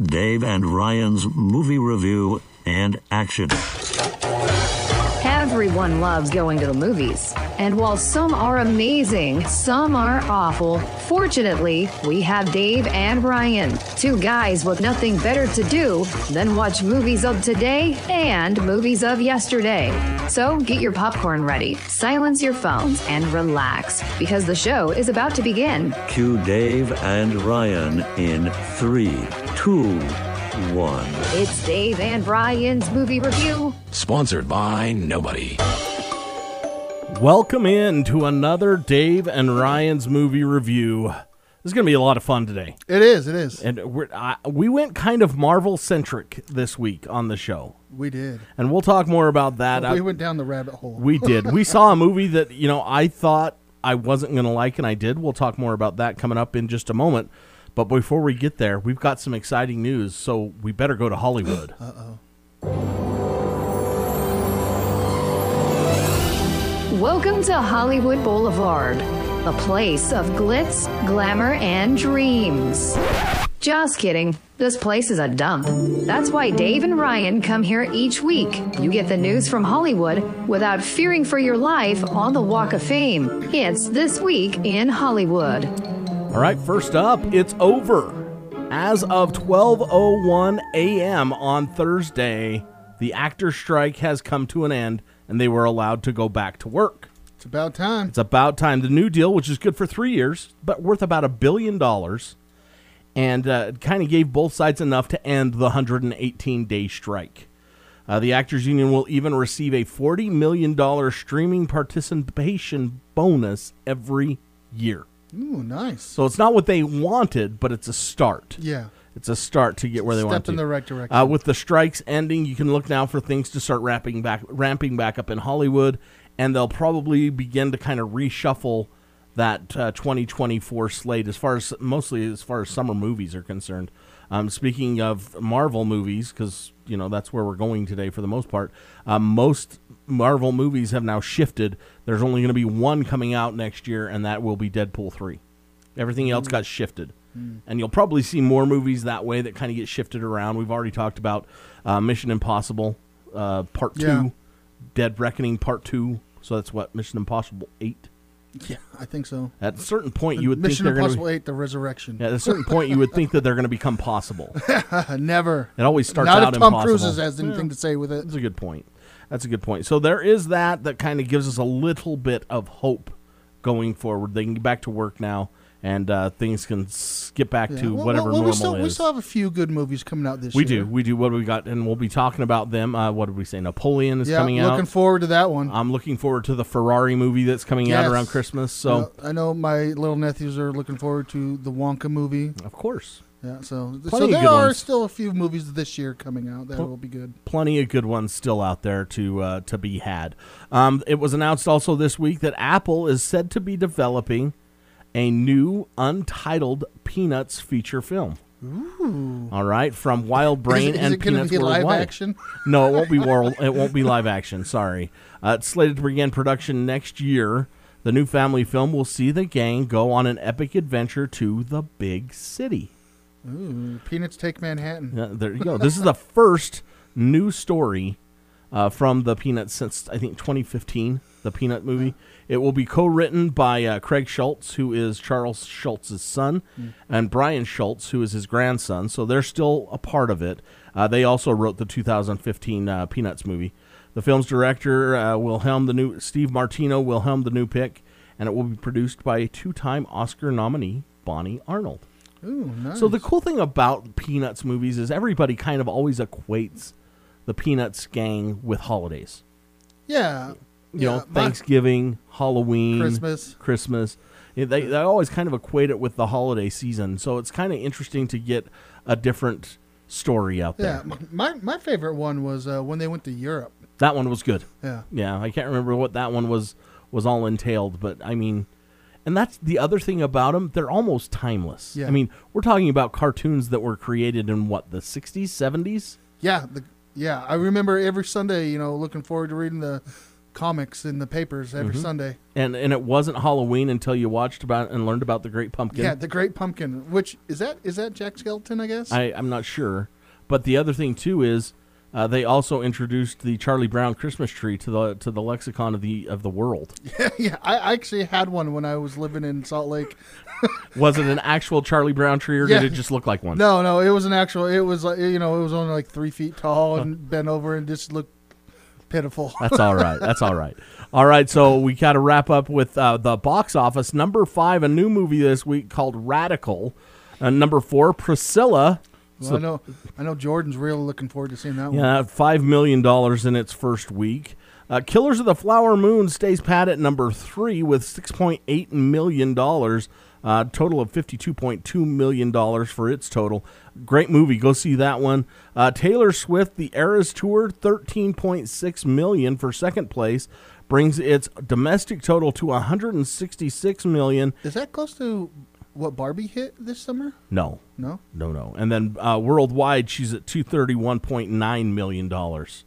Dave and Ryan's movie review and action. Everyone loves going to the movies. And while some are amazing, some are awful. Fortunately, we have Dave and Ryan, two guys with nothing better to do than watch movies of today and movies of yesterday. So get your popcorn ready, silence your phones, and relax because the show is about to begin. Cue Dave and Ryan in three, two, one. It's Dave and Ryan's movie review. Sponsored by nobody. Welcome in to another Dave and Ryan's movie review. This is going to be a lot of fun today. It is. It is. And we're, I, we went kind of Marvel centric this week on the show. we did. And we'll talk more about that. I- we went down the rabbit hole. we did. We saw a movie that, you know, I thought I wasn't going to like, and I did. We'll talk more about that coming up in just a moment. But before we get there, we've got some exciting news, so we better go to Hollywood. Uh oh. Welcome to Hollywood Boulevard, a place of glitz, glamour, and dreams. Just kidding. This place is a dump. That's why Dave and Ryan come here each week. You get the news from Hollywood without fearing for your life on the Walk of Fame. It's This Week in Hollywood. All right, first up, it's over. As of 12:01 a.m. on Thursday, the actor strike has come to an end and they were allowed to go back to work. it's about time. It's about time. The new deal, which is good for 3 years, but worth about a billion dollars, and uh, kind of gave both sides enough to end the 118-day strike. Uh, the Actors Union will even receive a $40 million streaming participation bonus every year. Ooh, nice. So it's not what they wanted, but it's a start. yeah. It's a start to get where they Step want to. in the right direction. Uh, with the strikes ending, you can look now for things to start ramping back, ramping back up in Hollywood, and they'll probably begin to kind of reshuffle that uh, 2024 slate as far as mostly as far as summer movies are concerned. Um, speaking of Marvel movies, because you know that's where we're going today for the most part. Um, most Marvel movies have now shifted. There's only going to be one coming out next year, and that will be Deadpool three. Everything else got shifted. And you'll probably see more movies that way that kind of get shifted around. We've already talked about uh, Mission Impossible uh, Part 2, Yeah. Dead Reckoning Part 2. So that's what, Mission Impossible 8? Yeah, I think so. At a certain point, you would Mission think they're going Impossible to. 8, The Resurrection. Yeah, at a certain point, you would think that they're going to become possible. Never. It always starts Not out if Tom impossible. Cruise has anything to say with it. That's a good point. That's a good point. So there is that that kind of gives us a little bit of hope going forward. They can get back to work now, and uh, things can skip back Yeah. to Well, whatever well, normal we still, is. We still have a few good movies coming out this We year. do. We do. What do we got? And we'll be talking about them. Uh, what did we say? Napoleon is Yeah, coming looking out. Looking forward to that one. I'm looking forward to the Ferrari movie that's coming out around Christmas. So, I know my little nephews are looking forward to the Wonka movie. of course, Yeah, so Plenty so there are ones. still a few movies this year coming out that Pl- will be good. plenty of good ones still out there to uh, to be had. Um, it was announced also this week that Apple is said to be developing a new untitled Peanuts feature film. Ooh. All right, from WildBrain is it, and is to Peanuts be live Worldwide. action? No, it won't be world. It won't be live action. Sorry. Uh, it's slated to begin production next year. The new family film will see the gang go on an epic adventure to the big city. Ooh, Peanuts Take Manhattan. Yeah, there you go. This is the first new story uh, from the Peanuts since I think 2015. The Peanut movie. It will be co-written by uh, Craig Schulz, who is Charles Schulz's son, and Bryan Schulz, who is his grandson. So they're still a part of it. Uh, they also wrote the 2015 uh, Peanuts movie. The film's director uh, will helm the new Steve Martino will helm the new pick, and it will be produced by two-time Oscar nominee Bonnie Arnold. Ooh, nice. So the cool thing about Peanuts movies is everybody kind of always equates the Peanuts gang with holidays. yeah, You yeah, know, Thanksgiving, Halloween, Christmas. Christmas. Yeah, They they always kind of equate it with the holiday season. So it's kind of interesting to get a different story out there. Yeah, my my favorite one was uh, when they went to Europe. That one was good. Yeah, Yeah, I can't remember what that one was was all entailed, but I mean, and that's the other thing about them. They're almost timeless. Yeah. I mean, we're talking about cartoons that were created in what the '60s, '70s. yeah, the, yeah. I remember every Sunday, you know, looking forward to reading the comics in the papers Mm-hmm. every Sunday. And and it wasn't Halloween until you watched about and learned about the Great Pumpkin. Yeah, the Great Pumpkin. Which is that? Is that Jack Skeleton? I guess. I, I'm not sure. But the other thing too is uh, they also introduced the Charlie Brown Christmas tree to the to the lexicon of the of the world. yeah, I I actually had one when I was living in Salt Lake. Was it an actual Charlie Brown tree or Yeah. did it just look like one? No, no, it was an actual. It was like you know, it was only like three feet tall and bent over and just looked pitiful. That's all right. That's all right. All right. So we got to wrap up with uh, the box office. Number five, a new movie this week called Radical. Uh, number four, Priscilla. Well, I know, I know. Jordan's really looking forward to seeing that one. Yeah, five million dollars in its first week. Uh, Killers of the Flower Moon stays pat at number three with six point eight million dollars. Uh, total of fifty-two point two million dollars for its total. Great movie. Go see that one. Uh, Taylor Swift, The Eras Tour, 13.6 million for second place, brings its domestic total to one hundred and sixty-six million. Is that close to what Barbie hit this summer? No, No. No, no. And then uh, worldwide, she's at two thirty one point nine million dollars,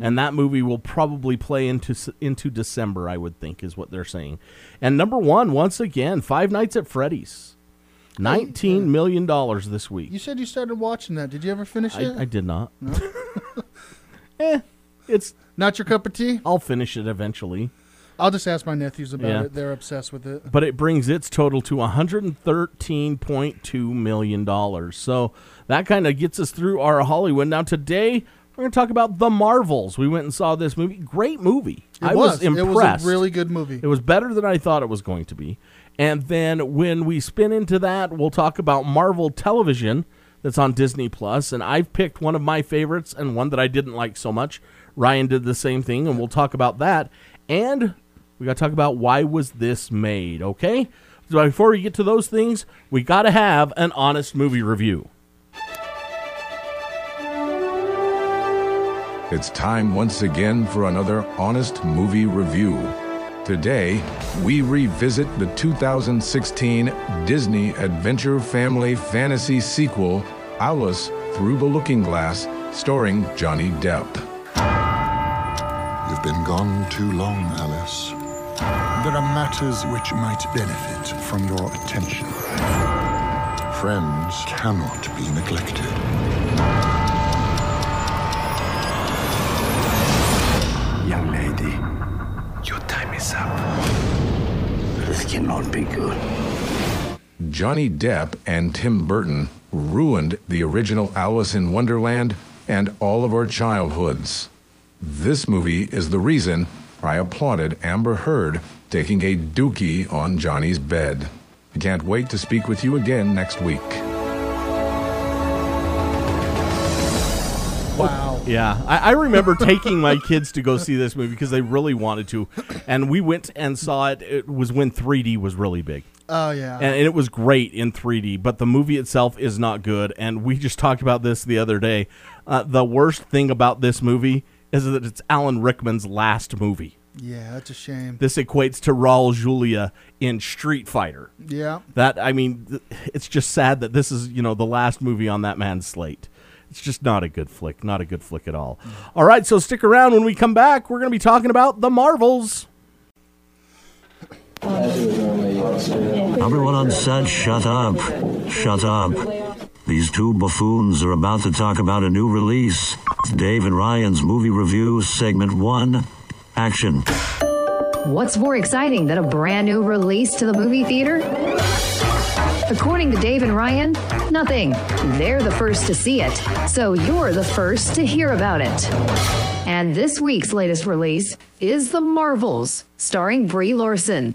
and that movie will probably play into into December. I would think is what they're saying. And number one, once again, Five Nights at Freddy's, nineteen million dollars this week. You said you started watching that. Did you ever finish it? I, I did not. eh, it's. Not your cup of tea. I'll finish it eventually. I'll just ask my nephews about Yeah. it. They're obsessed with it. but it brings its total to 113.2 million dollars. So that kind of gets us through our Hollywood. Now today we're going to talk about The Marvels. We went and saw this movie. Great movie. It I was. was, impressed. It was a really good movie. It was better than I thought it was going to be. And then when we spin into that, we'll talk about Marvel Television that's on Disney Plus. And I've picked one of my favorites and one that I didn't like so much. Ryan did the same thing, and we'll talk about that. And we got to talk about why was this made, okay? So before we get to those things, we got to have an honest movie review. It's time once again for another honest movie review. Today, we revisit the 2016 Disney Adventure Family Fantasy sequel, Alice Through the Looking Glass, starring Johnny Depp. You've been gone too long, Alice. There are matters which might benefit from your attention. Friends cannot be neglected. Cannot be good. Johnny Depp and Tim Burton ruined the original Alice in Wonderland and all of our childhoods. This movie is the reason I applauded Amber Heard taking a dookie on Johnny's bed. I can't wait to speak with you again next week. Yeah, I, I remember taking my kids to go see this movie because they really wanted to, and we went and saw it. It was when 3D was really big, Oh yeah. and, and it was great in 3D. But the movie itself is not good, and we just talked about this the other day. Uh, the worst thing about this movie is that it's Alan Rickman's last movie. yeah, that's a shame. This equates to Raul Julia in Street Fighter. Yeah. That I mean, it's just sad that this is you know the last movie on that man's slate. It's just not a good flick, not a good flick at all. All right, so stick around when we come back. We're going to be talking about the Marvels. Everyone on set, shut up. Shut up. These two buffoons are about to talk about a new release. Dave and Ryan's movie review, segment one. Action. What's more exciting than a brand new release to the movie theater? According to Dave and Ryan, nothing. They're the first to see it, so you're the first to hear about it. And this week's latest release is The Marvels, starring Brie Larson.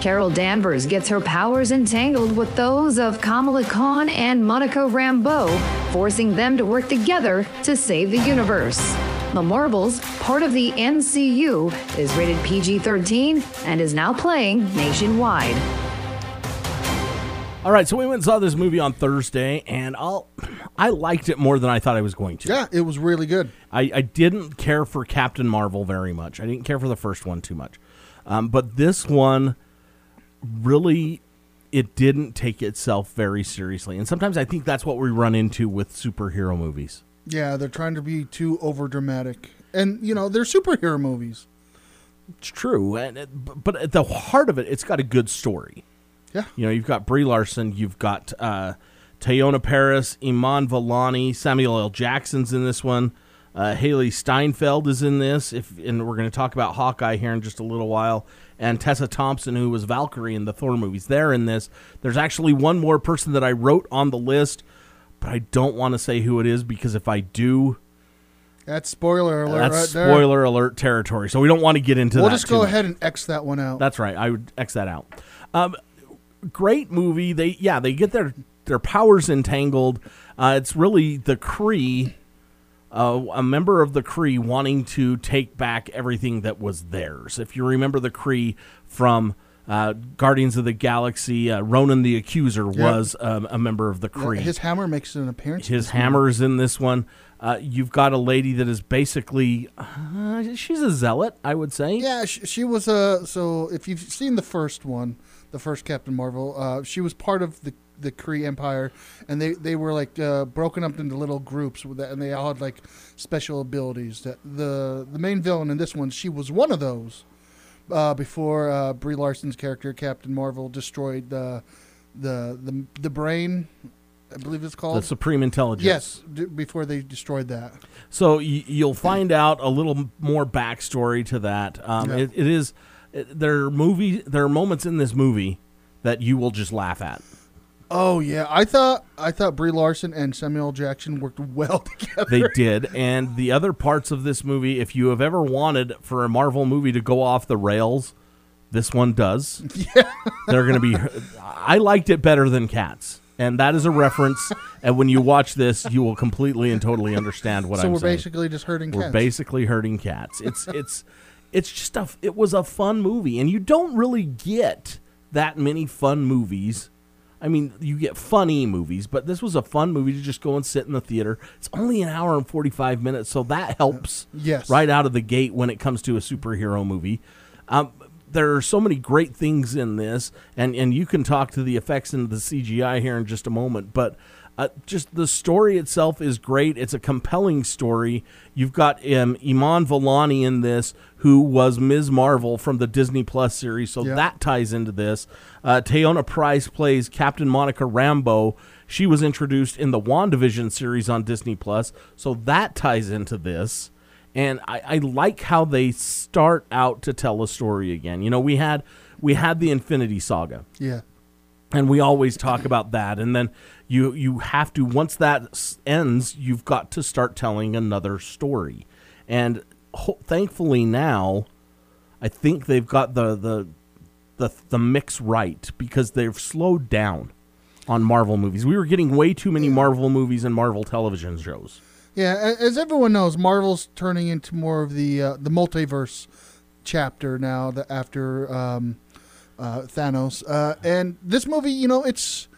Carol Danvers gets her powers entangled with those of Kamala Khan and Monica Rambeau, forcing them to work together to save the universe. The Marvels, part of the MCU, is rated PG 13 and is now playing nationwide. All right, so we went and saw this movie on Thursday, and I'll, I liked it more than I thought I was going to. Yeah, it was really good. I, I didn't care for Captain Marvel very much. I didn't care for the first one too much. Um, but this one really it didn't take itself very seriously. And sometimes I think that's what we run into with superhero movies. Yeah, they're trying to be too over dramatic, and you know they're superhero movies. It's true, and it, but at the heart of it, it's got a good story. Yeah. You know, you've got Brie Larson, you've got uh, Teyonah Parris, Iman Vellani, Samuel L. Jackson's in this one. Uh, Hailee Steinfeld is in this. If and we're going to talk about Hawkeye here in just a little while. And Tessa Thompson, who was Valkyrie in the Thor movies, they're in this. There's actually one more person that I wrote on the list, but I don't want to say who it is because if I do, That's spoiler alert that's right there. spoiler alert territory. So we don't want to get into that. We'll that. just go much. ahead and X that one out. That's right. I would X that out. Um, great movie. They yeah they get their their powers entangled. Uh, it's really the Kree, uh, a member of the Kree wanting to take back everything that was theirs. If you remember the Kree from uh, Guardians of the Galaxy, uh, Ronan the Accuser was um, a member of the Kree. His hammer makes an appearance. His movie. hammer is in this one. Uh, you've got a lady that is basically uh, she's a zealot, I would say. Yeah, she, she was a. So if you've seen the first one, the first Captain Marvel, uh, she was part of the the Kree Empire, and they they were like uh, broken up into little groups, with that, and they all had like special abilities. That the the main villain in this one, she was one of those. Uh, before uh, Brie Larson's character Captain Marvel destroyed the the the the brain, I believe it's called. The Supreme Intelligence. yes, d- before they destroyed that. So y- you'll find out a little more backstory to that. Um, Yeah. it, it is it, there are movie there are moments in this movie that you will just laugh at. Oh yeah, I thought I thought Brie Larson and Samuel Jackson worked well together. They did, and the other parts of this movie, if you have ever wanted for a Marvel movie to go off the rails, this one does. Yeah, they're going to be. I liked it better than Cats, and that is a reference. and when you watch this, you will completely and totally understand what so I'm saying. So we're basically just hurting We're cats. basically hurting cats. It's it's it's just a it was a fun movie, and you don't really get that many fun movies. I mean, you get funny movies, but this was a fun movie to just go and sit in the theater. It's only an hour and forty five minutes, so that helps. Yes. right out of the gate when it comes to a superhero movie. Um, there are so many great things in this, and and you can talk to the effects and the CGI here in just a moment, but. Uh, just the story itself is great. It's a compelling story. You've got um, Iman Vellani in this, who was Ms. Marvel from the Disney Plus series, so Yeah. that ties into this. Uh, Teyonah Parris plays Captain Monica Rambeau. She was introduced in the WandaVision series on Disney Plus, so that ties into this. And I, I like how they start out to tell a story again. You know, we had we had the Infinity Saga yeah. And we always talk about that. And then you you have to once that ends you've got to start telling another story. And ho- thankfully now i think they've got the the the, the mix right because they've slowed down on marvel movies. We were getting way too many marvel movies and marvel television shows. Yeah, as everyone knows, Marvel's turning into more of the uh, the multiverse chapter now. That after um, uh, Thanos, uh, and this movie, you know, it's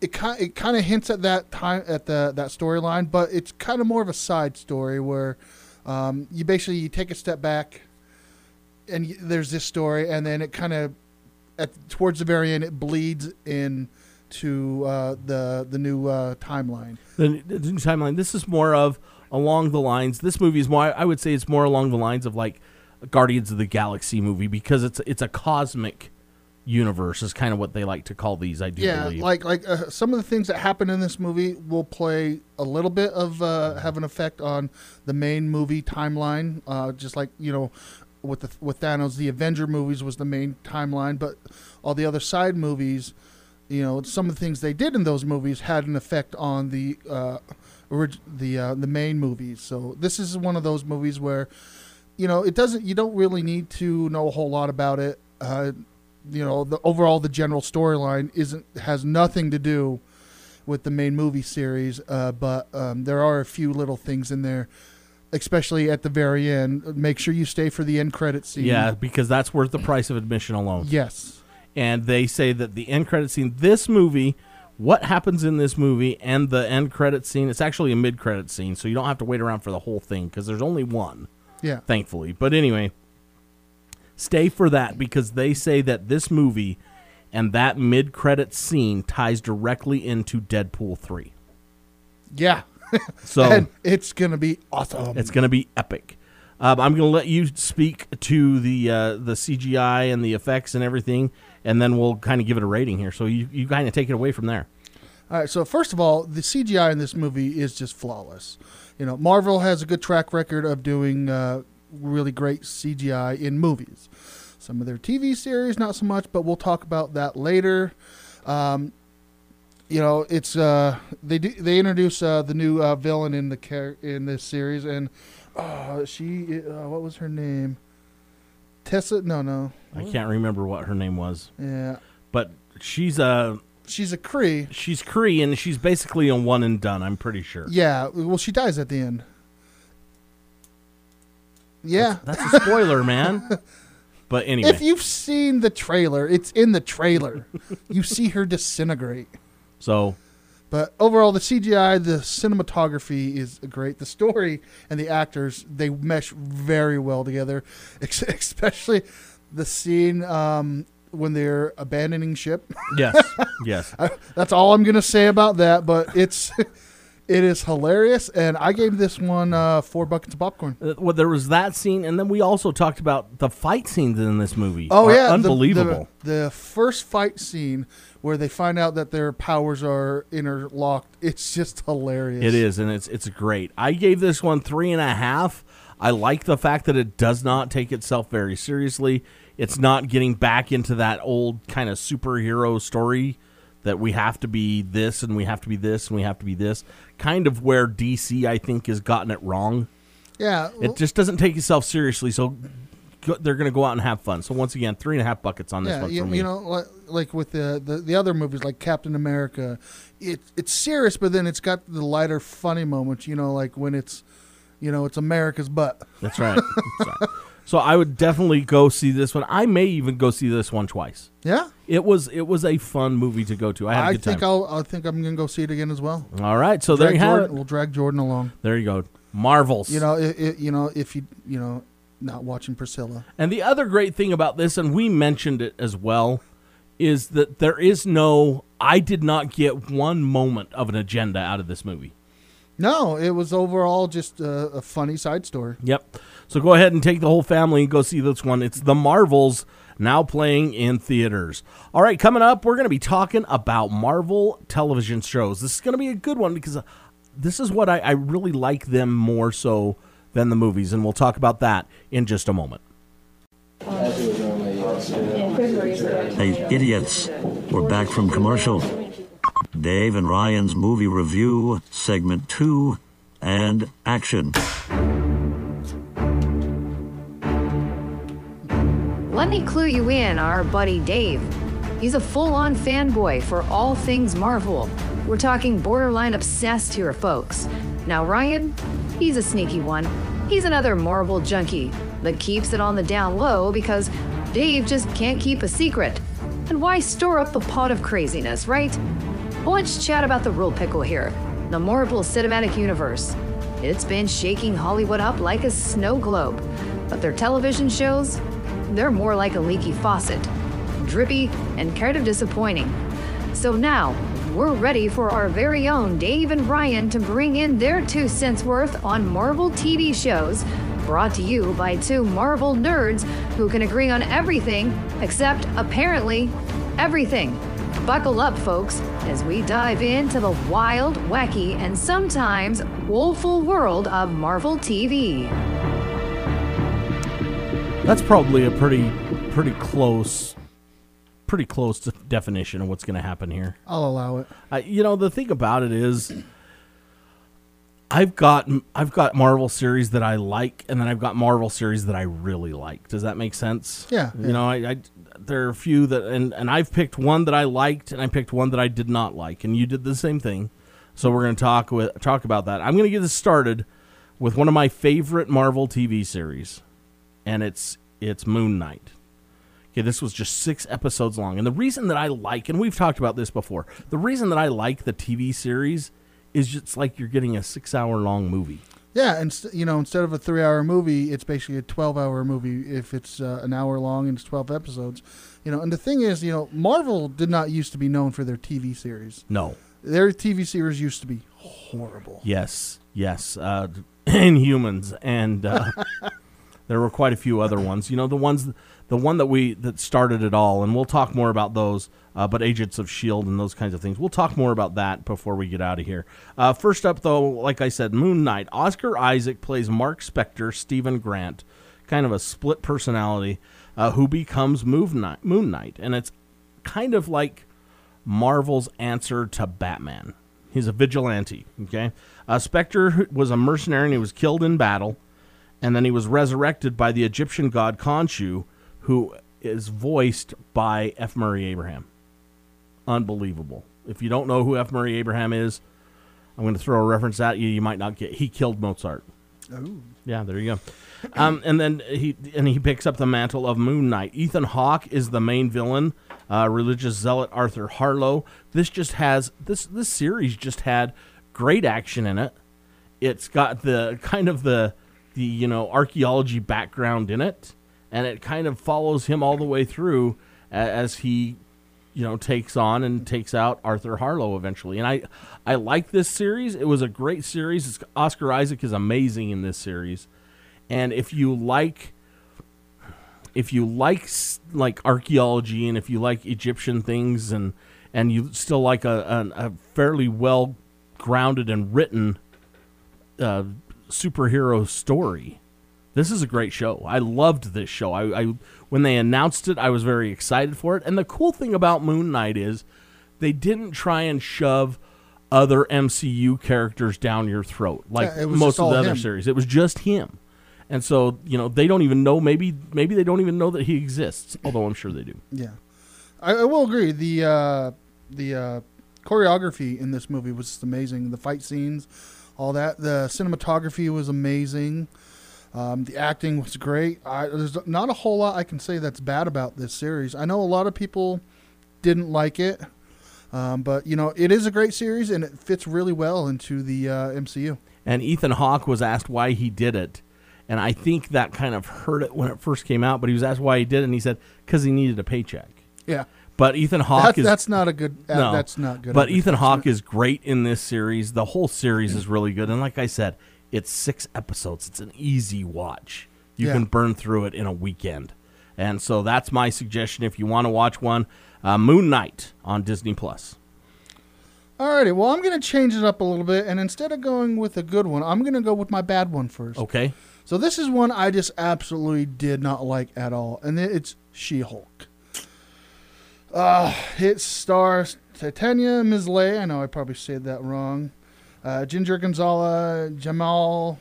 it kind it kind of hints at that time at the that storyline, but it's kind of more of a side story where um, you basically you take a step back, and there's this story, and then it kind of at towards the very end it bleeds in to uh, the the new uh, timeline. the, the new timeline. This is more of along the lines. This movie is more. I would say it's more along the lines of like Guardians of the Galaxy movie because it's it's a cosmic universe is kind of what they like to call these. I do yeah, believe. like like uh, some of the things that happen in this movie will play a little bit of uh, have an effect on the main movie timeline. Uh, just like you know, with the with Thanos, the Avenger movies was the main timeline, but all the other side movies, you know, some of the things they did in those movies had an effect on the uh, orig- the uh, the main movies. So this is one of those movies where, you know, it doesn't. You don't really need to know a whole lot about it. Uh, you know, the overall the general storyline isn't has nothing to do with the main movie series. Uh, but um, there are a few little things in there, especially at the very end. Make sure you stay for the end credit scene. yeah, because that's worth the price of admission alone. Yes. And they say that the end credit scene, this movie, what happens in this movie, and the end credit scene, it's actually a mid credit scene, so you don't have to wait around for the whole thing because there's only one. Yeah. thankfully. But anyway, stay for that because they say that this movie and that mid credit scene ties directly into Deadpool 3. Yeah. So and it's gonna be awesome. it's going to be epic. Um, I'm going to let you speak to the uh, the CGI and the effects and everything, and then we'll kind of give it a rating here. So you, you kind of take it away from there. All right. So first of all, the CGI in this movie is just flawless. You know, Marvel has a good track record of doing uh, really great CGI in movies. Some of their TV series, not so much, but we'll talk about that later. Um, you know, it's uh, they do, they introduce uh, the new uh, villain in the char- in this series, and uh, she uh, what was her name? Tessa? No, no. I can't remember what her name was, Yeah, but she's a she's a Kree. she's Kree, and she's basically a one and done. I'm pretty sure. Yeah, well, she dies at the end. Yeah, That's a spoiler, man. But anyway, if you've seen the trailer, it's in the trailer. you see her disintegrate. so But overall, the CGI, the cinematography is great. The story and the actors, they mesh very well together, especially the scene um, when they're abandoning ship. yes, yes. That's all I'm going to say about that, but it's. It is hilarious, and I gave this one uh, four buckets of popcorn. Uh, Well, there was that scene, and then we also talked about the fight scenes in this movie. Oh are yeah, the- unbelievable. The, the, first fight scene where they find out that their powers are interlocked. It's just hilarious. It is, and it's it's great. I gave this one three and a half. I like the fact that it does not take itself very seriously. It's not getting back into that old kind of superhero story that we have to be this and we have to be this and we have to be this. Kind of where DC, I think, has gotten it wrong. Yeah, It just doesn't take itself seriously, so go, they're going to go out and have fun. So once again, three and a half buckets on this yeah, one you, me. you know, like, like with the, the the other movies like Captain America, it it's serious, but then it's got the lighter, funny moments. You know, like when it's, you know, it's America's butt. That's right. That's right. So I would definitely go see this one. I may even go see this one twice. Yeah, It was it was a fun movie to go to. I had a good think time. I'll I think I'm gonna go see it again as well. All right, so there Drag you have Jordan, it. We'll drag Jordan along. There you go. Marvels. You know, it, it, you know if you you know not watching Priscilla. And the other great thing about this, and we mentioned it as well, is that there is no. I did not get one moment of an agenda out of this movie. No, it was overall just a, a funny side story. Yep. So go ahead and take the whole family and go see this one. It's The Marvels now playing in theaters. All right, coming up, we're going to be talking about Marvel television shows. This is going to be a good one because uh, this is what I, I really like them more so than the movies, and we'll talk about that in just a moment. Hey, idiots. We're back from commercial. Dave and Ryan's movie review, segment two, and action. Let me clue you in, our buddy Dave. He's a full on fanboy for all things Marvel. We're talking borderline obsessed here, folks. Now, Ryan, he's a sneaky one. He's another Marvel junkie that keeps it on the down low because Dave just can't keep a secret. And why store up a pot of craziness, right? Let's chat about the real pickle here the Marvel Cinematic Universe. It's been shaking Hollywood up like a snow globe, but their television shows, they're more like a leaky faucet, drippy and kind of disappointing. So now, we're ready for our very own Dave and Ryan to bring in their two cents worth on Marvel TV shows, brought to you by two Marvel nerds who can agree on everything except, apparently, everything. Buckle up, folks, as we dive into the wild, wacky, and sometimes woeful world of Marvel TV. That's probably a pretty pretty close pretty close to definition of what's going to happen here. I'll allow it. I, you know, the thing about it is, I've got I've got Marvel series that I like, and then I've got Marvel series that I really like. Does that make sense? Yeah, You yeah. know, I, I there are a few that, and and I've picked one that I liked, and I picked one that I did not like, and you did the same thing. So we're going to talk with talk about that. I'm going to get this started with one of my favorite Marvel TV series, and it's it's Moon Knight. Okay, this was just six episodes long. And the reason that I like, and we've talked about this before, the reason that I like the TV series is just like you're getting a six hour long movie. Yeah, and st- you know, instead of a three-hour movie, it's basically a twelve-hour movie if it's uh, an hour long and it's twelve episodes. You know, and the thing is, you know, Marvel did not used to be known for their TV series. No. Their TV series used to be horrible. Yes. Yes. Uh, Inhumans and uh, There were quite a few other ones. You know, the ones, the one that we that started it all, and we'll talk more about those. Uh, but Agents of Shield and those kinds of things. We'll talk more about that before we get out of here. Uh, first up, though, like I said, Moon Knight. Oscar Isaac plays Mark Spector, Stephen Grant, kind of a split personality, uh, who becomes Moon Knight, Moon Knight, and it's kind of like Marvel's answer to Batman. He's a vigilante. Okay, uh, Spector was a mercenary and he was killed in battle, and then he was resurrected by the Egyptian god Khonshu, who is voiced by F. Murray Abraham. Unbelievable. If you don't know who F. Murray Abraham is, I'm going to throw a reference at you. You might not get. He killed Mozart. Oh. Yeah, there you go. Um, and then he and he picks up the mantle of Moon Knight. Ethan Hawke is the main villain. Uh, religious zealot Arthur Harlow. This just has this this series just had great action in it. It's got the kind of the the you know archaeology background in it, and it kind of follows him all the way through as he you know takes on and takes out Arthur Harlow eventually. And I I like this series. It was a great series. It's, Oscar Isaac is amazing in this series. And if you like if you like like archaeology and if you like Egyptian things and and you still like a, a, a fairly well grounded and written uh, superhero story, this is a great show. I loved this show. I, I when they announced it, I was very excited for it. And the cool thing about Moon Knight is they didn't try and shove other MCU characters down your throat like Yeah, most of the other him. series. It was just him. And so, you know, they don't even know maybe maybe they don't even know that he exists, although I'm sure they do. Yeah, I, I will agree. The uh, the uh, choreography in this movie was just amazing. The fight scenes, all that. The cinematography was amazing. Um, the acting was great. I, there's not a whole lot I can say that's bad about this series. I know a lot of people didn't like it, um, but you know it is a great series and it fits really well into the uh, MCU. And Ethan Hawke was asked why he did it. And I think that kind of hurt it when it first came out, but he was asked why he did it, and he said, because he needed a paycheck. Yeah, But Ethan Hawke that's, is that's not a good. Uh, no, that's not good. But Ethan Hawke is great in this series. The whole series is really good, and like I said, it's six episodes. It's an easy watch. You Yeah. can burn through it in a weekend, and so that's my suggestion. If you want to watch one, uh, Moon Knight on Disney Plus. Alrighty, well, I'm going to change it up a little bit, and instead of going with a good one, I'm going to go with my bad one first. Okay, So this is one I just absolutely did not like at all, and it's She-Hulk. Uh, it stars Titania Misley. I know I probably said that wrong. Uh, Ginger Gonzalez, Jamal,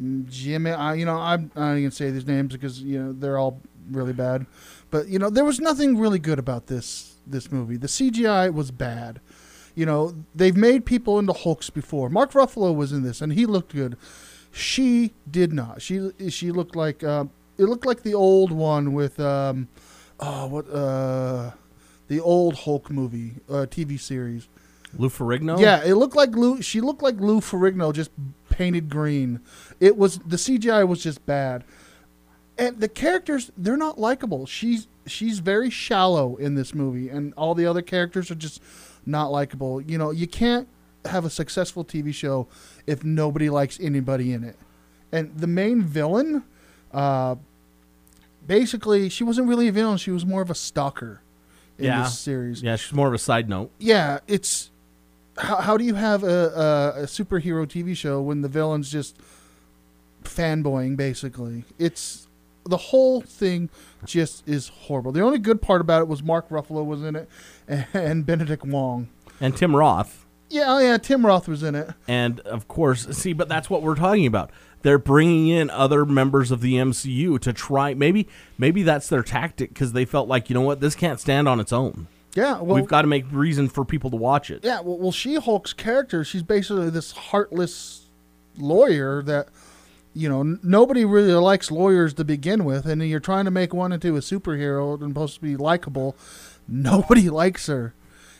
mm, Jimmy. I, you know, I'm not even say these names because you know they're all really bad. But you know, there was nothing really good about this this movie. The CGI was bad. You know, they've made people into Hulks before. Mark Ruffalo was in this, and he looked good. She did not. She she looked like uh, it looked like the old one with um, oh what uh, the old Hulk movie uh, TV series. Lou Ferrigno. Yeah, it looked like Lou. She looked like Lou Ferrigno, just painted green. It was the CGI was just bad, and the characters they're not likable. She's she's very shallow in this movie, and all the other characters are just not likable. You know, you can't have a successful TV show if nobody likes anybody in it. And the main villain, uh, basically, she wasn't really a villain. She was more of a stalker in Yeah. this series yeah, she's more of a side note. yeah, it's how, how do you have a, a, a superhero TV show when the villain's just fanboying basically? It's the whole thing just is horrible. The only good part about it was Mark Ruffalo was in it and Benedict Wong. And Tim Roth. Yeah, oh yeah, Tim Roth was in it. And of course, see, but that's what we're talking about. They're bringing in other members of the MCU to try. Maybe, maybe that's their tactic because they felt like you know what, this can't stand on its own. Yeah, well, We've got to make reason for people to watch it. Yeah, well, well She-Hulk's character, she's basically this heartless lawyer that you know n- nobody really likes lawyers to begin with, and you're trying to make one into a superhero and supposed to be likable. Nobody likes her.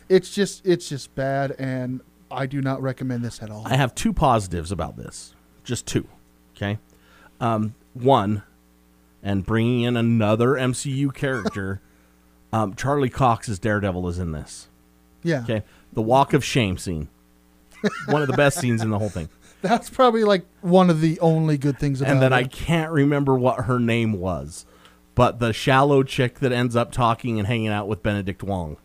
It's just it's just bad, and I do not recommend this at all. I have two positives about this, just two. Okay, um, one, and bringing in another MCU character. um, Charlie Cox's Daredevil is in this. yeah, Okay, the Walk of Shame scene, one of the best scenes in the whole thing. That's probably like one of the only good things about it. and then it. I can't remember what her name was, but the shallow chick that ends up talking and hanging out with Benedict Wong.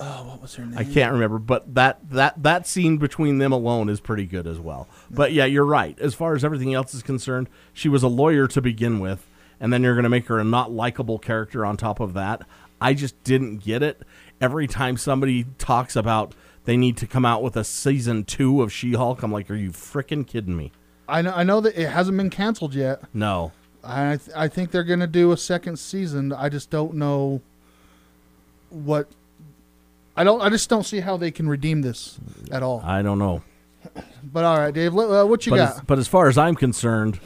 oh, what was her name? I can't remember, but that that that scene between them alone is pretty good as well. But yeah, you're right. As far as everything else is concerned, she was a lawyer to begin with, and then you're going to make her a not likable character on top of that. I just didn't get it. Every time somebody talks about they need to come out with a season two of She-Hulk, I'm like, are you freaking kidding me? I know. I know that it hasn't been canceled yet. No. I th- I think they're gonna do a second season. I just don't know what. I don't. I just don't see how they can redeem this at all. I don't know. But all right, Dave, uh, what you but got? As, but as far as I'm concerned,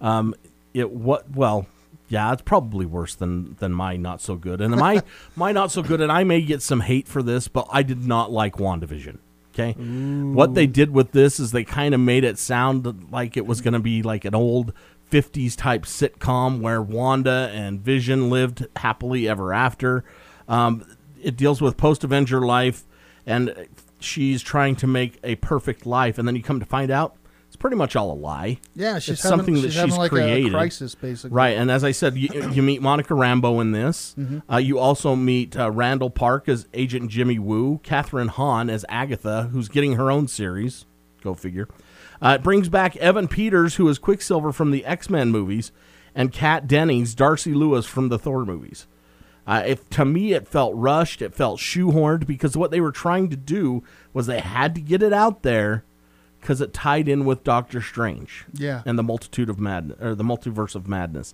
um, it what well, yeah, it's probably worse than than my not so good. And my my not so good, and I may get some hate for this, but I did not like Wandavision. Okay, what they did with this is they kind of made it sound like it was going to be like an old 50s type sitcom where Wanda and Vision lived happily ever after. Um, it deals with post Avenger life, and she's trying to make a perfect life, and then you come to find out it's pretty much all a lie. yeah, she's it's having, something that she's she's like created. a crisis, basically. Right, and as I said, you, you meet Monica Rambeau in this. Uh, you also meet uh, Randall Park as Agent Jimmy Woo, Kathryn Hahn as Agatha, who's getting her own series. Go figure. Uh, it brings back Evan Peters, who is Quicksilver from the X Men movies, and Kat Dennings, Darcy Lewis from the Thor movies. Uh, if to me it felt rushed, it felt shoehorned because what they were trying to do was they had to get it out there because it tied in with Doctor Strange Yeah. and the multitude of madness or the multiverse of madness.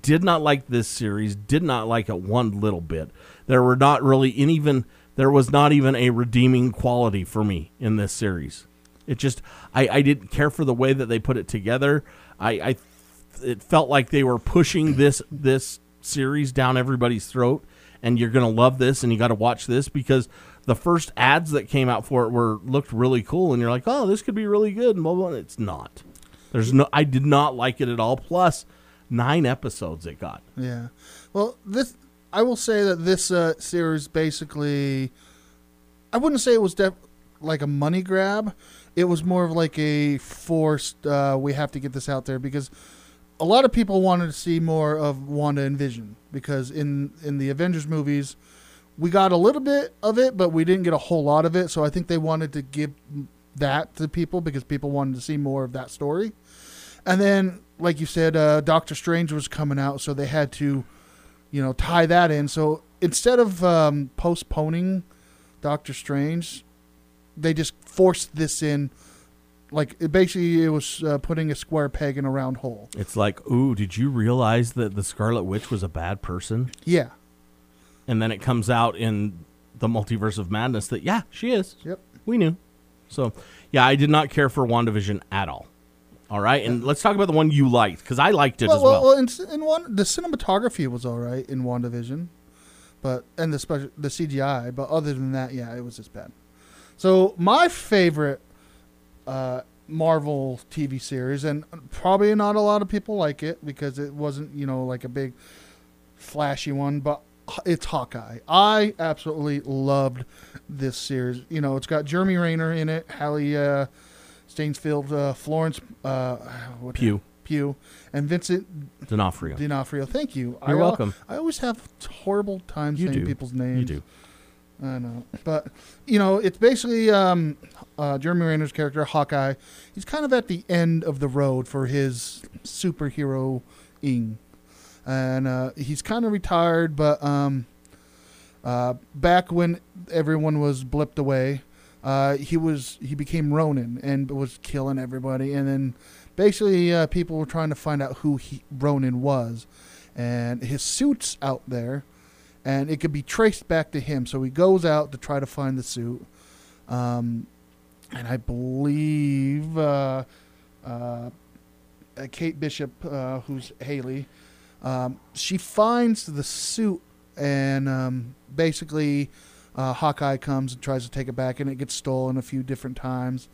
Did not like this series. Did not like it one little bit. There were not really in even there was not even a redeeming quality for me in this series. It just I, I didn't care for the way that they put it together. I, I it felt like they were pushing this this series down everybody's throat and you're to love this and you got to watch this because the first ads that came out for it were looked really cool and you're like, "Oh, this could be really good." And blah, blah. It's not. There's no I did not like it at all. Plus 9 episodes it got. Yeah. Well, this I will say that this uh, series basically, I wouldn't say it was def- like a money grab. It was more of like a forced. Uh, we have to get this out there because a lot of people wanted to see more of Wanda and Vision because in in the Avengers movies, we got a little bit of it, but we didn't get a whole lot of it. So I think they wanted to give that to people because people wanted to see more of that story. And then, like you said, uh, Doctor Strange was coming out, so they had to, you know, tie that in. So instead of um, postponing Doctor Strange, they just forced this in. Like it basically, it was uh, putting a square peg in a round hole. It's like, "Ooh, did you realize that the Scarlet Witch was a bad person?" Yeah. And then it comes out in the multiverse of madness that yeah, she is. Yep. We knew. So, yeah, I did not care for WandaVision at all. All right, and let's talk about the one you liked because I liked it well, as well. well, in one, the cinematography was all right in WandaVision, but and the special the CGI, but other than that, yeah, it was just bad. So my favorite uh, Marvel TV series, and probably not a lot of people like it because it wasn't you know like a big flashy one, but it's Hawkeye. I absolutely loved this series. You know, it's got Jeremy Renner in it, Hallie uh, Stainsfield, uh, Florence uh, what- Pugh. Pugh, and Vincent D'Onofrio. D'Onofrio. Thank you. You're I, welcome. I always have horrible times You saying do. people's names. You do. I know, but you know, it's basically um, uh, Jeremy Renner's character Hawkeye. He's kind of at the end of the road for his superhero ing, and uh, he's kind of retired. But um, uh, back when everyone was blipped away, uh, he was he became Ronin and was killing everybody. And then basically, uh, people were trying to find out who he, Ronin was, and his suit's out there and it could be traced back to him. So he goes out to try to find the suit, um, and I believe uh, uh, Kate Bishop, uh, who's Haley, um, she finds the suit, and um, basically uh, Hawkeye comes and tries to take it back, and it gets stolen a few different times,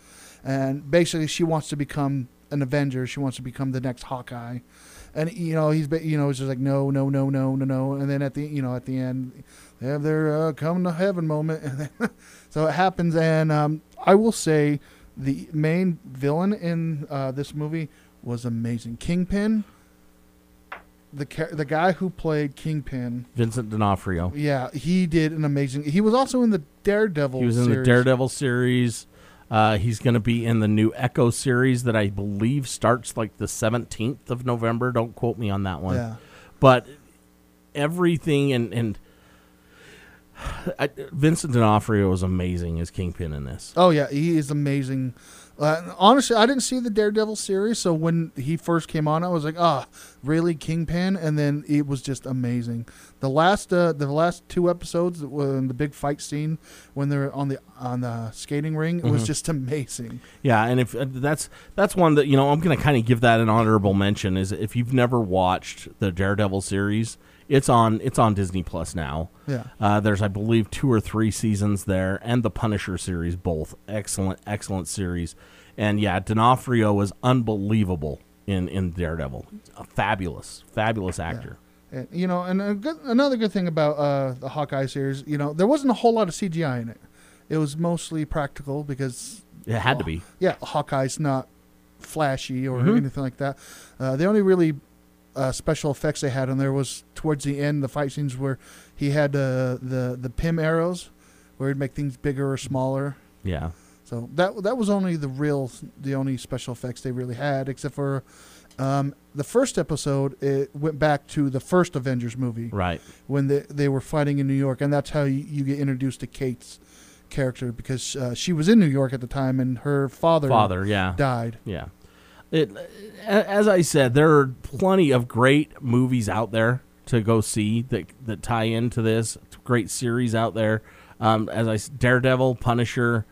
and basically she wants to become an Avenger. She wants to become the next Hawkeye and you know he's you know it's just like no no no no no no and then at the you know at the end they have their uh, come to heaven moment and then, so it happens and um, I will say the main villain in uh, this movie was amazing. Kingpin, the the guy who played Kingpin, Vincent D'Onofrio. yeah, he did an amazing. He was also in the Daredevil. He was in the. Daredevil series. Uh, he's going to be in the new Echo series that I believe starts like the 17th of November. Don't quote me on that one. Yeah. But everything and and I, Vincent D'Onofrio was amazing as Kingpin in this. Oh yeah, he is amazing. Uh, honestly, I didn't see the Daredevil series, so when he first came on, I was like, "Ah, really, Kingpin?" And then it was just amazing. The last, uh, the last two episodes, when the big fight scene when they're on the on the skating ring, it Mm-hmm. was just amazing. Yeah, and if uh, that's that's one that you know I'm going to kind of give that an honorable mention is if you've never watched the Daredevil series, it's on it's on Disney Plus now. Yeah. Uh, there's I believe two or three seasons there, and the Punisher series, both excellent excellent series. And yeah, D'Onofrio was unbelievable in in Daredevil, a fabulous fabulous actor. And, you know, and good, another good thing about uh, the Hawkeye series, you know, there wasn't a whole lot of CGI in it. It was mostly practical because It had to be. yeah, Hawkeye's not flashy or Mhm. anything like that. Uh, the only really uh, special effects they had in there was towards the end, the fight scenes where he had uh, the the Pym arrows, where he'd make things bigger or smaller. Yeah. So that that was only the real, the only special effects they really had, except for um, the first episode. It went back to the first Avengers movie Right. when they they were fighting in New York, and that's how you, you get introduced to Kate's character because uh, she was in New York at the time, and her father Father. Yeah. died. Yeah. It, as I said, there are plenty of great movies out there to go see that that tie into this. Great series out there. Um, as I Daredevil, Punisher,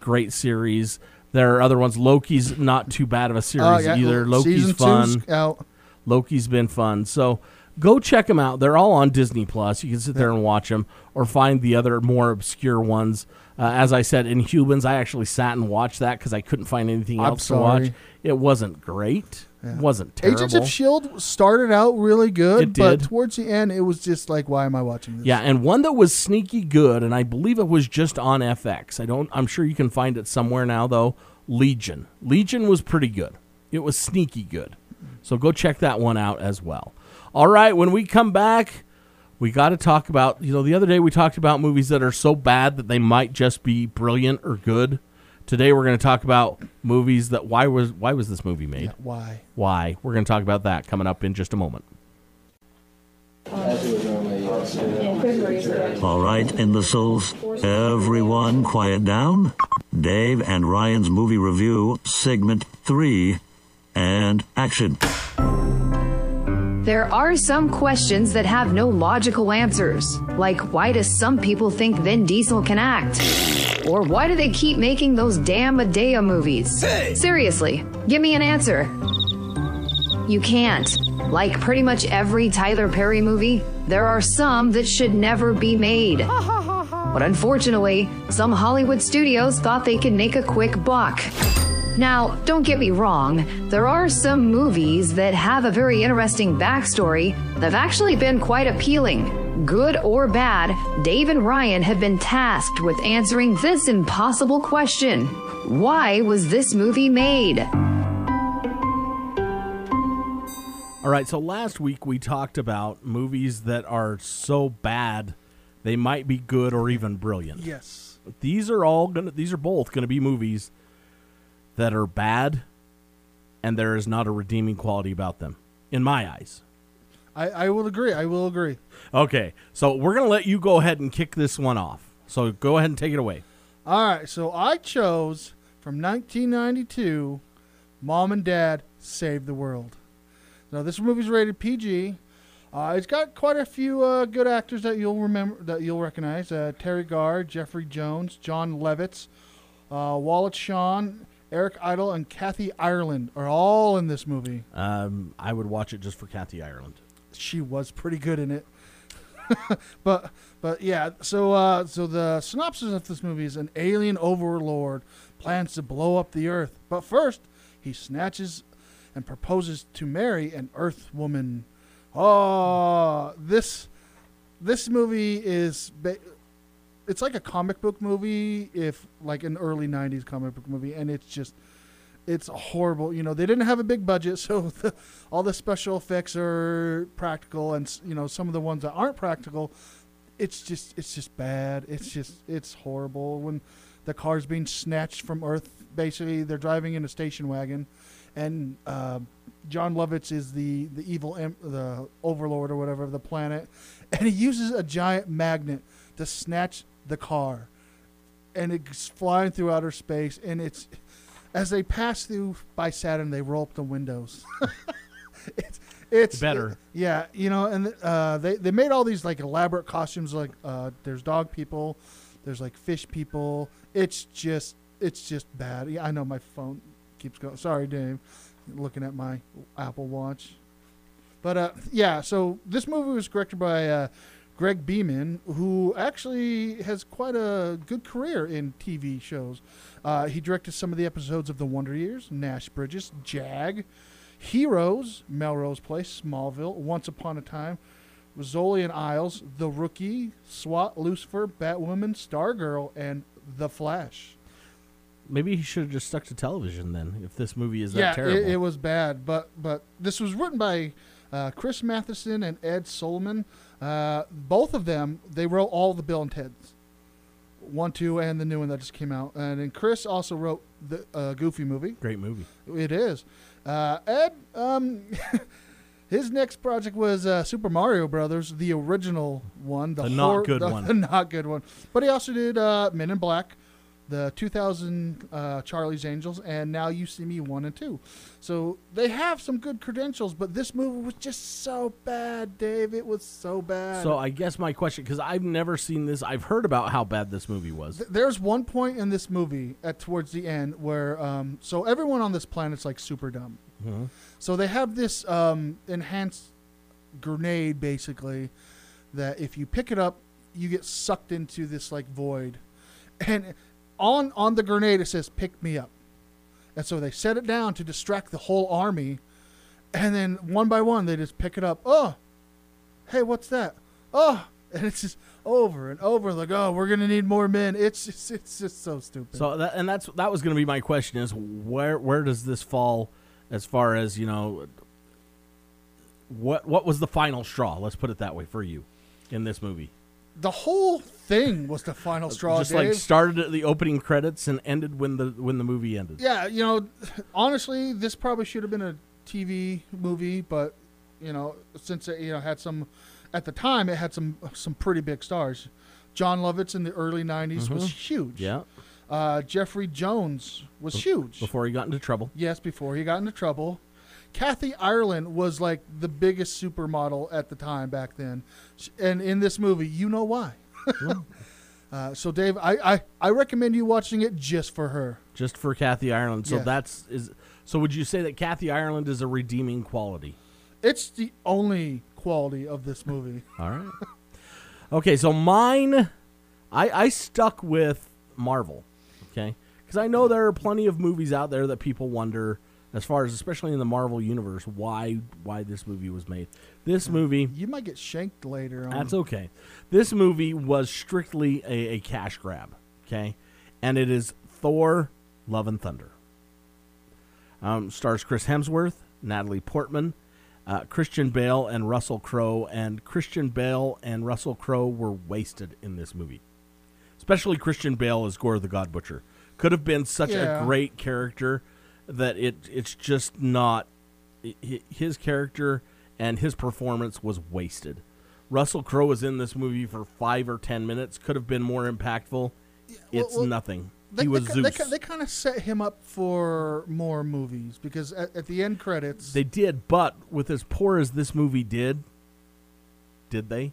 great series. There are other ones. Loki's not too bad of a series Oh, yeah. either. Loki's Season fun. out. Loki's been fun. So go check them out. They're all on Disney Plus. You can sit there and watch them, or find the other more obscure ones. Uh, as I said, Inhumans, I actually sat and watched that because I couldn't find anything I'm else to watch. It wasn't great. It wasn't terrible. Agents of Shield started out really good, It but towards the end, it was just like, why am I watching this? yeah, and one that was sneaky good, and I believe it was just on FX. I don't. I'm sure you can find it somewhere now though. Legion. Legion was pretty good. It was sneaky good. So go check that one out as well. All right, when we come back, we got to talk about, you know, the other day we talked about movies that are so bad that they might just be brilliant or good. Today we're going to talk about movies that why was why was this movie made? Yeah, why? Why? We're going to talk about that coming up in just a moment. All right, in the souls Everyone quiet down. Dave and Ryan's movie review, segment three, and action. There are some questions that have no logical answers, like why do some people think Vin Diesel can act? Or why do they keep making those damn Madea movies? Seriously, give me an answer. You can't. Like pretty much every Tyler Perry movie, there are some that should never be made. But unfortunately, some Hollywood studios thought they could make a quick buck. Now, don't get me wrong, there are some movies that have a very interesting backstory that have actually been quite appealing. Good or bad, Dave and Ryan have been tasked with answering this impossible question Why was this movie made? All right, so last week we talked about movies that are so bad they might be good or even brilliant. Yes. These are all going to these are both going to be movies that are bad and there is not a redeeming quality about them in my eyes. I, I will agree. I will agree. Okay, so we're going to let you go ahead and kick this one off. So go ahead and take it away. All right, so I chose from 1992 Mom and Dad Save the World. Now, this movie's rated PG. Uh, it's got quite a few uh, good actors that you'll remember, that you'll recognize: uh, Teri Garr, Jeffrey Jones, Jon Lovitz, uh, Wallace Shawn, Eric Idle, and Kathy Ireland are all in this movie. Um, I would watch it just for Kathy Ireland. She was pretty good in it. but but yeah, so uh, so the synopsis of this movie is an alien overlord plans to blow up the Earth, but first he snatches and proposes to marry an Earth woman. Oh, this this movie is ba- it's like a comic book movie, if like an early '90s comic book movie, and it's just it's horrible. You know, they didn't have a big budget, so the, all the special effects are practical, and you know some of the ones that aren't practical, it's just it's just bad. It's just it's horrible when the car's being snatched from Earth. Basically, they're driving in a station wagon, and uh, Jon Lovitz is the the evil em- the overlord or whatever of the planet, and he uses a giant magnet to snatch the car, and it's flying through outer space, and it's as they pass through by Saturn, they roll up the windows. it's it's Better. yeah, you know, and uh, they they made all these like elaborate costumes. Like uh, there's dog people, there's like fish people. It's just it's just bad. Yeah, I know my phone keeps going. Sorry, Dave. Looking at my Apple Watch. But uh, yeah, so this movie was directed by uh, Greg Beeman, who actually has quite a good career in TV shows. Uh, he directed some of the episodes of The Wonder Years, Nash Bridges, Jag, Heroes, Melrose Place, Smallville, Once Upon a Time, Rizzoli and Isles, The Rookie, SWAT, Lucifer, Batwoman, Stargirl, and The Flash. Maybe he should have just stuck to television then. If this movie is that yeah, terrible, It, it was bad, but but this was written by uh, Chris Matheson and Ed Solomon. Uh, both of them they wrote all the Bill and Ted's, one, two, and the new one that just came out. And then Chris also wrote the uh, Goofy movie. great movie. It is. Uh, Ed, um, his next project was uh, Super Mario Brothers, the original one, the, The not good the- one. the not good one. But he also did uh, Men in Black, the 2000 uh, Charlie's Angels, and Now You See Me one and two. So they have some good credentials, but this movie was just so bad, Dave. It was so bad. So I guess my question, because I've never seen this, I've heard about how bad this movie was. Th- There's one point in this movie at towards the end where um, so everyone on this planet's like super dumb. So they have this um, enhanced grenade basically that if you pick it up, you get sucked into this like void, and on on the grenade it says "Pick me up," and so they set it down to distract the whole army, and then one by one they just pick it up. Oh, hey, what's that? Oh, and it's just over and over like, oh, we're gonna need more men. It's just, it's just so stupid. So that, and that's that was to be my question: is where where does this fall as far as you know? What what was the final straw? Let's put it that way for you in this movie. The whole thing was the final straw. Just Dave. like started at the opening credits and ended when the when the movie ended. yeah, you know, honestly, this probably should have been a TV movie, but you know, since it you know had some, at the time it had some some pretty big stars. Jon Lovitz in the early '90s was huge. Mm-hmm. Yeah, Uh, Jeffrey Jones was huge. before he got into trouble. Yes, before he got into trouble. Kathy Ireland was like the biggest supermodel at the time back then, and in this movie, you know why. uh, so, Dave, I, I I recommend you watching it just for her. just for Kathy Ireland. So Yes. that's is. So would you say that Kathy Ireland is a redeeming quality? It's the only quality of this movie. All right. okay, so mine, I I stuck with Marvel. Okay, because I know there are plenty of movies out there that people wonder, as far as especially in the Marvel universe, why why this movie was made. This movie. You might get shanked later on. That's okay. This movie was strictly a, a cash grab, okay? And it is Thor Love and Thunder. Um, stars Chris Hemsworth, Natalie Portman, uh, Christian Bale, and Russell Crowe. And Christian Bale and Russell Crowe were wasted in this movie. Especially Christian Bale as Gorr the God Butcher. Could have been such Yeah. a great character that it it's just not hi- hi- his character and his performance was wasted. Russell Crowe was in this movie for five or ten minutes. Could have been more impactful. It's well, nothing. They, he was they, Zeus. They, they kind of set him up for more movies because at, at the end credits, They did, but with as poor as this movie did, did they?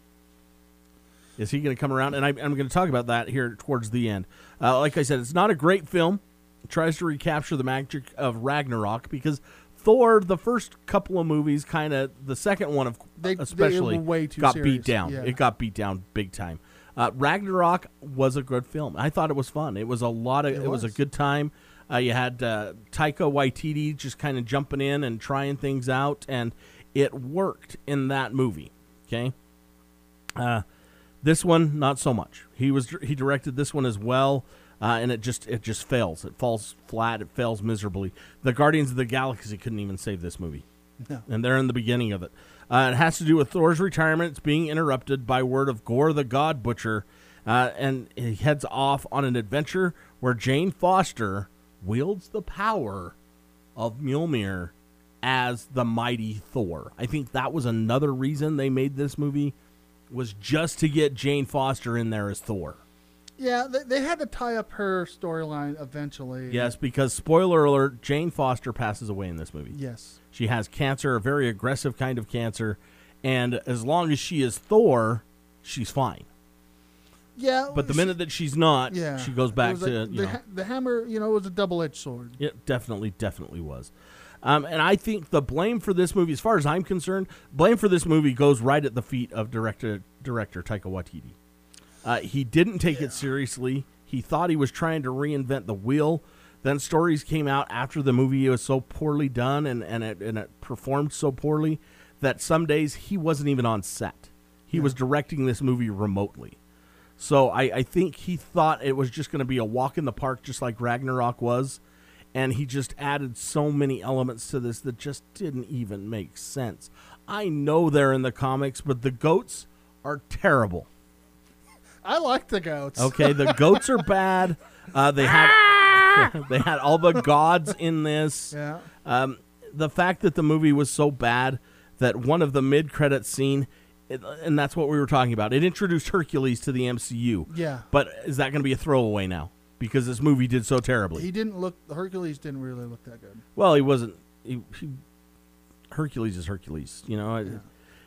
Is he going to come around? And I, I'm going to talk about that here towards the end. Uh, like I said, it's not a great film. Tries to recapture the magic of Ragnarok because Thor, the first couple of movies, kind of the second one of They- they especially too got serious, beat down. yeah. It got beat down big time. Uh, Ragnarok was a good film. I thought it was fun. It was a lot of. It, It was. a good time. Uh, you had uh, Taika Waititi just kind of jumping in and trying things out, and it worked in that movie. Okay. Uh, This one, not so much. He was he directed this one as well, uh, and it just it just fails. It falls flat. It fails miserably. The Guardians of the Galaxy couldn't even save this movie, No. and they're in the beginning of it. Uh, it has to do with Thor's retirement. It's being interrupted by word of Gorr the God Butcher, uh, and he heads off on an adventure where Jane Foster wields the power of Mjolnir as the mighty Thor. I think that was another reason they made this movie was just to get Jane Foster in there as Thor. Yeah, they, they had to tie up her storyline eventually. Yes, because spoiler alert, Jane Foster passes away in this movie. Yes. She has cancer, a very aggressive kind of cancer, and as long as she is Thor, she's fine. Yeah. But the she- minute that she's not, yeah, she goes back to like- the, ha- the hammer. You know, was a double-edged sword. It definitely, definitely was. Um, and I think the blame for this movie, as far as I'm concerned, blame for this movie goes right at the feet of director director Taika Waititi. Uh, he didn't take it seriously. He thought he was trying to reinvent the wheel. Then stories came out after the movie was so poorly done and, and, it, and it performed so poorly that some days he wasn't even on set. He was directing this movie remotely. So I, I think he thought it was just going to be a walk in the park, just like Ragnarok was. And he just added so many elements to this that just didn't even make sense. I know they're in the comics, but the goats are terrible. I like the goats. Okay, the goats are bad. Uh, they had they had all the gods in this. Yeah. Um, the fact that the movie was so bad that one of the mid credit scene, it- and that's what we were talking about. It introduced Hercules to the MCU. Yeah. But is that going to be a throwaway now because this movie did so terribly? He didn't look. Hercules didn't really look that good. Well, he wasn't. He, he, Hercules is Hercules, you know. It-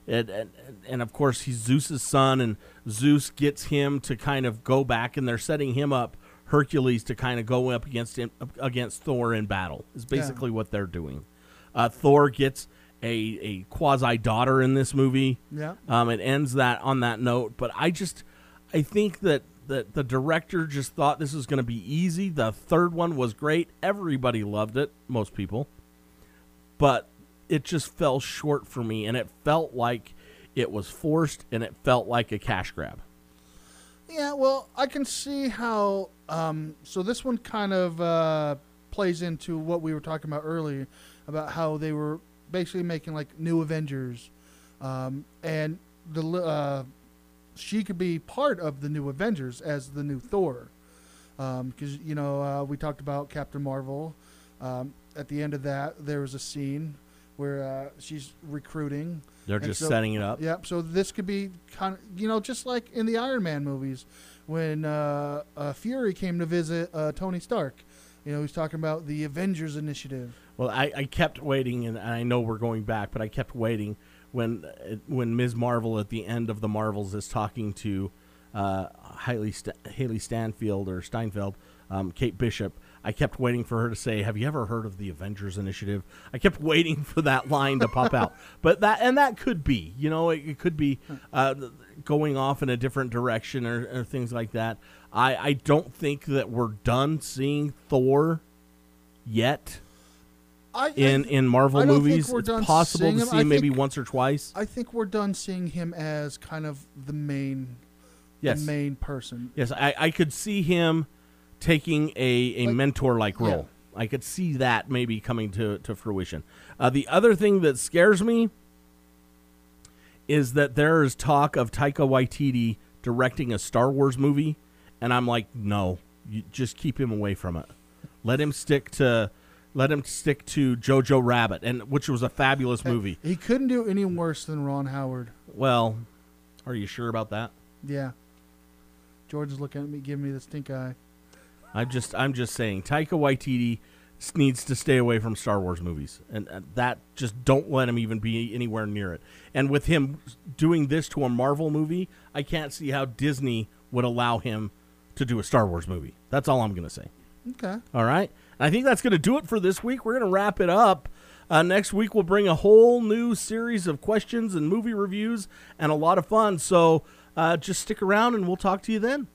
And, and, and of course, he's Zeus's son, and Zeus gets him to kind of go back, and they're setting him up, Hercules, to kind of go up against him, against Thor in battle. Is basically what they're doing. Uh, Thor gets a, a quasi daughter in this movie. Yeah. Um, it ends that on that note, but I just, I think that that the director just thought this was going to be easy. The third one was great. Everybody loved it. Most people, but it just fell short for me, and it felt like it was forced, and it felt like a cash grab. Yeah, well, I can see how. Um, so this one kind of uh, plays into what we were talking about earlier about how they were basically making like new Avengers, um, and the uh, she could be part of the new Avengers as the new Thor, because you know uh, we talked about Captain Marvel. Um, at the end of that, there was a scene where uh, she's recruiting. They're And just so- setting it up. Yep. So this could be kind of, you know, just like in the Iron Man movies when uh, uh, Fury came to visit uh, Tony Stark. You know, he's talking about the Avengers Initiative. Well, I, I kept waiting, and I know we're going back, but I kept waiting when uh, when Ms. Marvel at the end of the Marvels is talking to uh, Hailee, St- Hailee Stanfield or Steinfeld, um, Kate Bishop. I kept waiting for her to say, "Have you ever heard of the Avengers Initiative?" I kept waiting for that line to pop out, but that and that could be, you know, it, it could be uh, going off in a different direction or, or things like that. I I don't think that we're done seeing Thor yet I, in I, in Marvel I don't think movies. we're It's done possible to see I maybe think- once or twice. I think we're done seeing him as kind of the main, Yes, the main person. yes, I, I could see him taking a, a Like- mentor like yeah. role. I could see that maybe coming to to fruition. Uh, the other thing that scares me is that there is talk of Taika Waititi directing a Star Wars movie, and I'm like, no, you just keep him away from it. Let him stick to. Let him stick to Jojo Rabbit, and which was a fabulous movie. He couldn't do any worse than Ron Howard. Well, are you sure about that? Yeah. George is looking at me, giving me the stink eye. I'm just I'm just saying Taika Waititi needs to stay away from Star Wars movies, and uh, that just don't let him even be anywhere near it. And with him doing this to a Marvel movie, I can't see how Disney would allow him to do a Star Wars movie. That's all I'm going to say. Okay. All right. I think that's going to do it for this week. We're going to wrap it up. Uh, next week, we'll bring a whole new series of questions and movie reviews and a lot of fun. So uh, just stick around and we'll talk to you then.